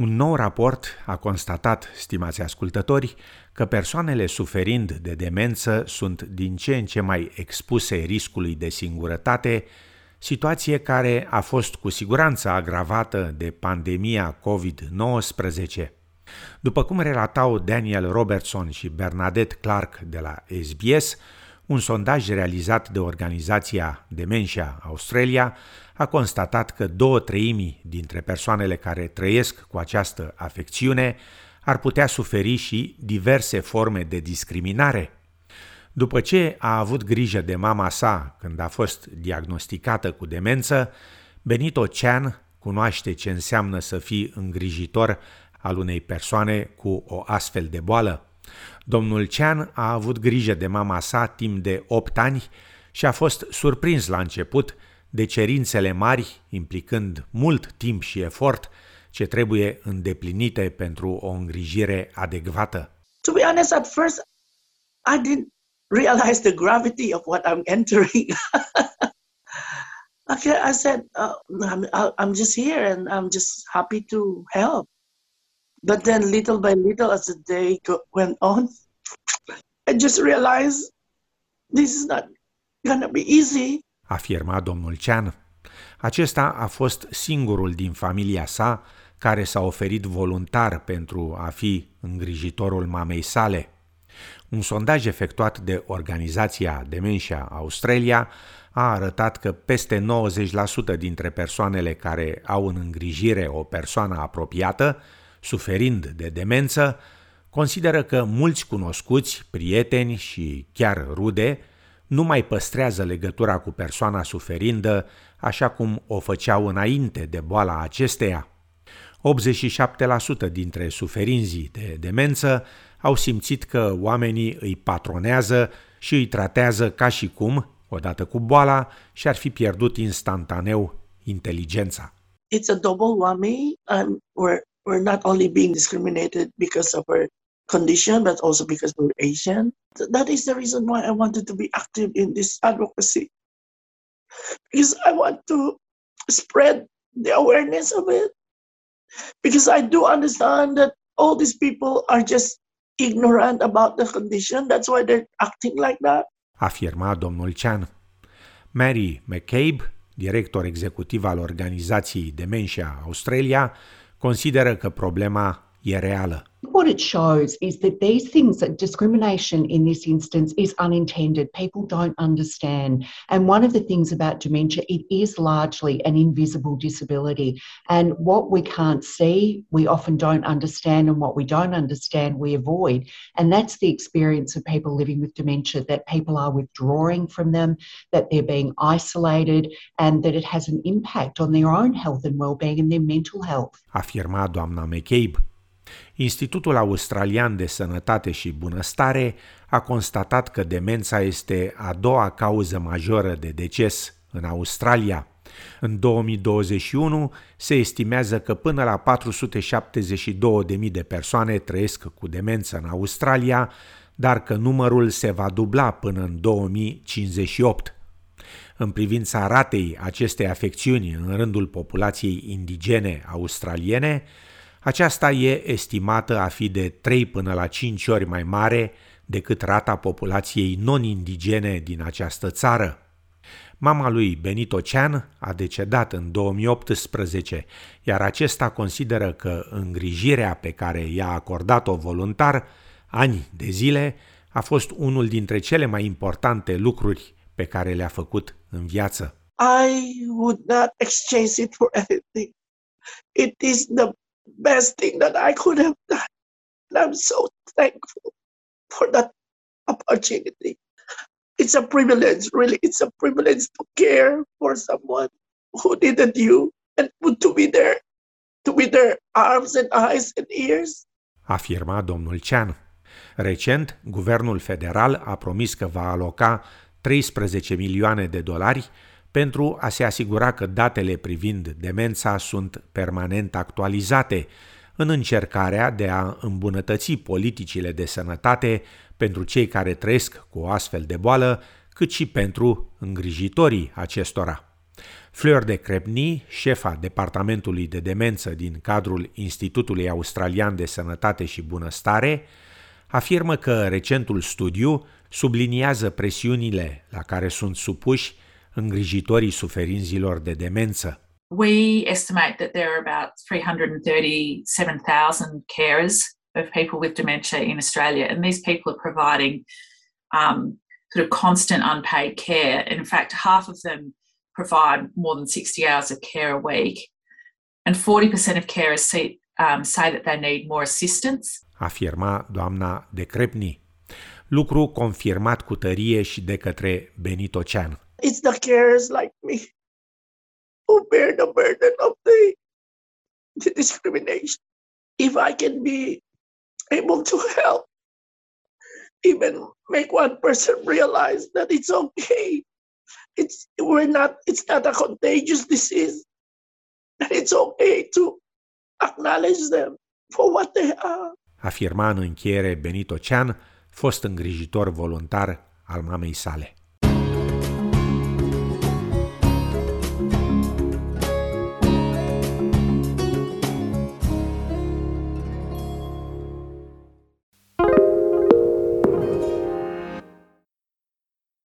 Un nou raport a constatat, stimați ascultători, că persoanele suferind de demență sunt din ce în ce mai expuse riscului de singurătate, situație care a fost cu siguranță agravată de pandemia COVID-19. După cum relatau Daniel Robertson și Bernadette Clark de la SBS, un sondaj realizat de organizația Dementia Australia a constatat că două treimi dintre persoanele care trăiesc cu această afecțiune ar putea suferi și diverse forme de discriminare. După ce a avut grijă de mama sa când a fost diagnosticată cu demență, Benito Chan cunoaște ce înseamnă să fii îngrijitor al unei persoane cu o astfel de boală. Domnul Chan a avut grijă de mama sa timp de 8 ani și a fost surprins la început de cerințele mari, implicând mult timp și efort, ce trebuie îndeplinite pentru o îngrijire adecvată. To be honest, at first I didn't realize the gravity of what I'm entering. okay, I said, uh, I'm, I'm just here and I'm just happy to help. But then, little by little, as the day go- went on, I just realized this is not gonna be easy. Afirma domnul Chan. Acesta a fost singurul din familia sa care s-a oferit voluntar pentru a fi îngrijitorul mamei sale. Un sondaj efectuat de organizația Dementia Australia a arătat că peste 90% dintre persoanele care au în îngrijire o persoană apropiată, suferind de demență, consideră că mulți cunoscuți, prieteni și chiar rude nu mai păstrează legătura cu persoana suferindă așa cum o făceau înainte de boala acesteia. 87% dintre suferinzii de demență au simțit că oamenii îi patronează și îi tratează ca și cum, odată cu boala, și-ar fi pierdut instantaneu inteligența. It's a double whammy. Um, we're, we're not only being discriminated because of our condition, but also because we're Asian. That is the reason why I wanted to be active in this advocacy. Because I want to spread the awareness of it. Because I do understand that all these people are just ignorant about the condition. That's why they're acting like that. Afirma domnul Chan. Mary McCabe, director executiv al organizației Dementia Australia, consideră că problema reală. What it shows is that these things, that discrimination in this instance is unintended. People don't understand. And one of the things about dementia, it is largely an invisible disability. And what we can't see, we often don't understand. And what we don't understand, we avoid. And that's the experience of people living with dementia that people are withdrawing from them, that they're being isolated, and that it has an impact on their own health and well-being and their mental health. Afirma doamna McCabe. Institutul Australian de Sănătate și Bunăstare a constatat că demența este a doua cauză majoră de deces în Australia. În 2021 se estimează că până la 472.000 de persoane trăiesc cu demență în Australia, dar că numărul se va dubla până în 2058. În privința ratei acestei afecțiuni în rândul populației indigene australiene, aceasta e estimată a fi de 3 până la 5 ori mai mare decât rata populației non-indigene din această țară. Mama lui Benito Chan a decedat în 2018, iar acesta consideră că îngrijirea pe care i-a acordat-o voluntar, ani de zile, a fost unul dintre cele mai importante lucruri pe care le-a făcut în viață. I would not exchange it for anything. It is the best thing that I could have done. And I'm so thankful for that opportunity. It's a privilege, really. It's a privilege to care for someone who needed you and to be there, to be their arms and eyes and ears. Afirma domnul Chan. Recent, guvernul federal a promis că va aloca 13 milioane de dolari pentru a se asigura că datele privind demența sunt permanent actualizate, în încercarea de a îmbunătăți politicile de sănătate pentru cei care trăiesc cu o astfel de boală, cât și pentru îngrijitorii acestora. Fleur de Crepni, șefa Departamentului de Demență din cadrul Institutului Australian de Sănătate și Bunăstare, afirmă că recentul studiu subliniază presiunile la care sunt supuși îngrijitorii suferinzilor de demență. We estimate that there are about 337,000 carers of people with dementia in Australia, and these people are providing um, sort of constant unpaid care. In fact, half of them provide more than 60 hours of care a week, and 40% of carers see, um, say that they need more assistance. Afirma doamna De Crepni, lucru confirmat cu tărie și de către Benito Chan. It's the carers like me who bear the burden of the, the discrimination. If I can be able to help, even make one person realize that it's okay. It's we're not it's not a contagious disease. And it's okay to acknowledge them for what they are. Afirma în încheiere Benito Chan, fost îngrijitor voluntar al mamei sale.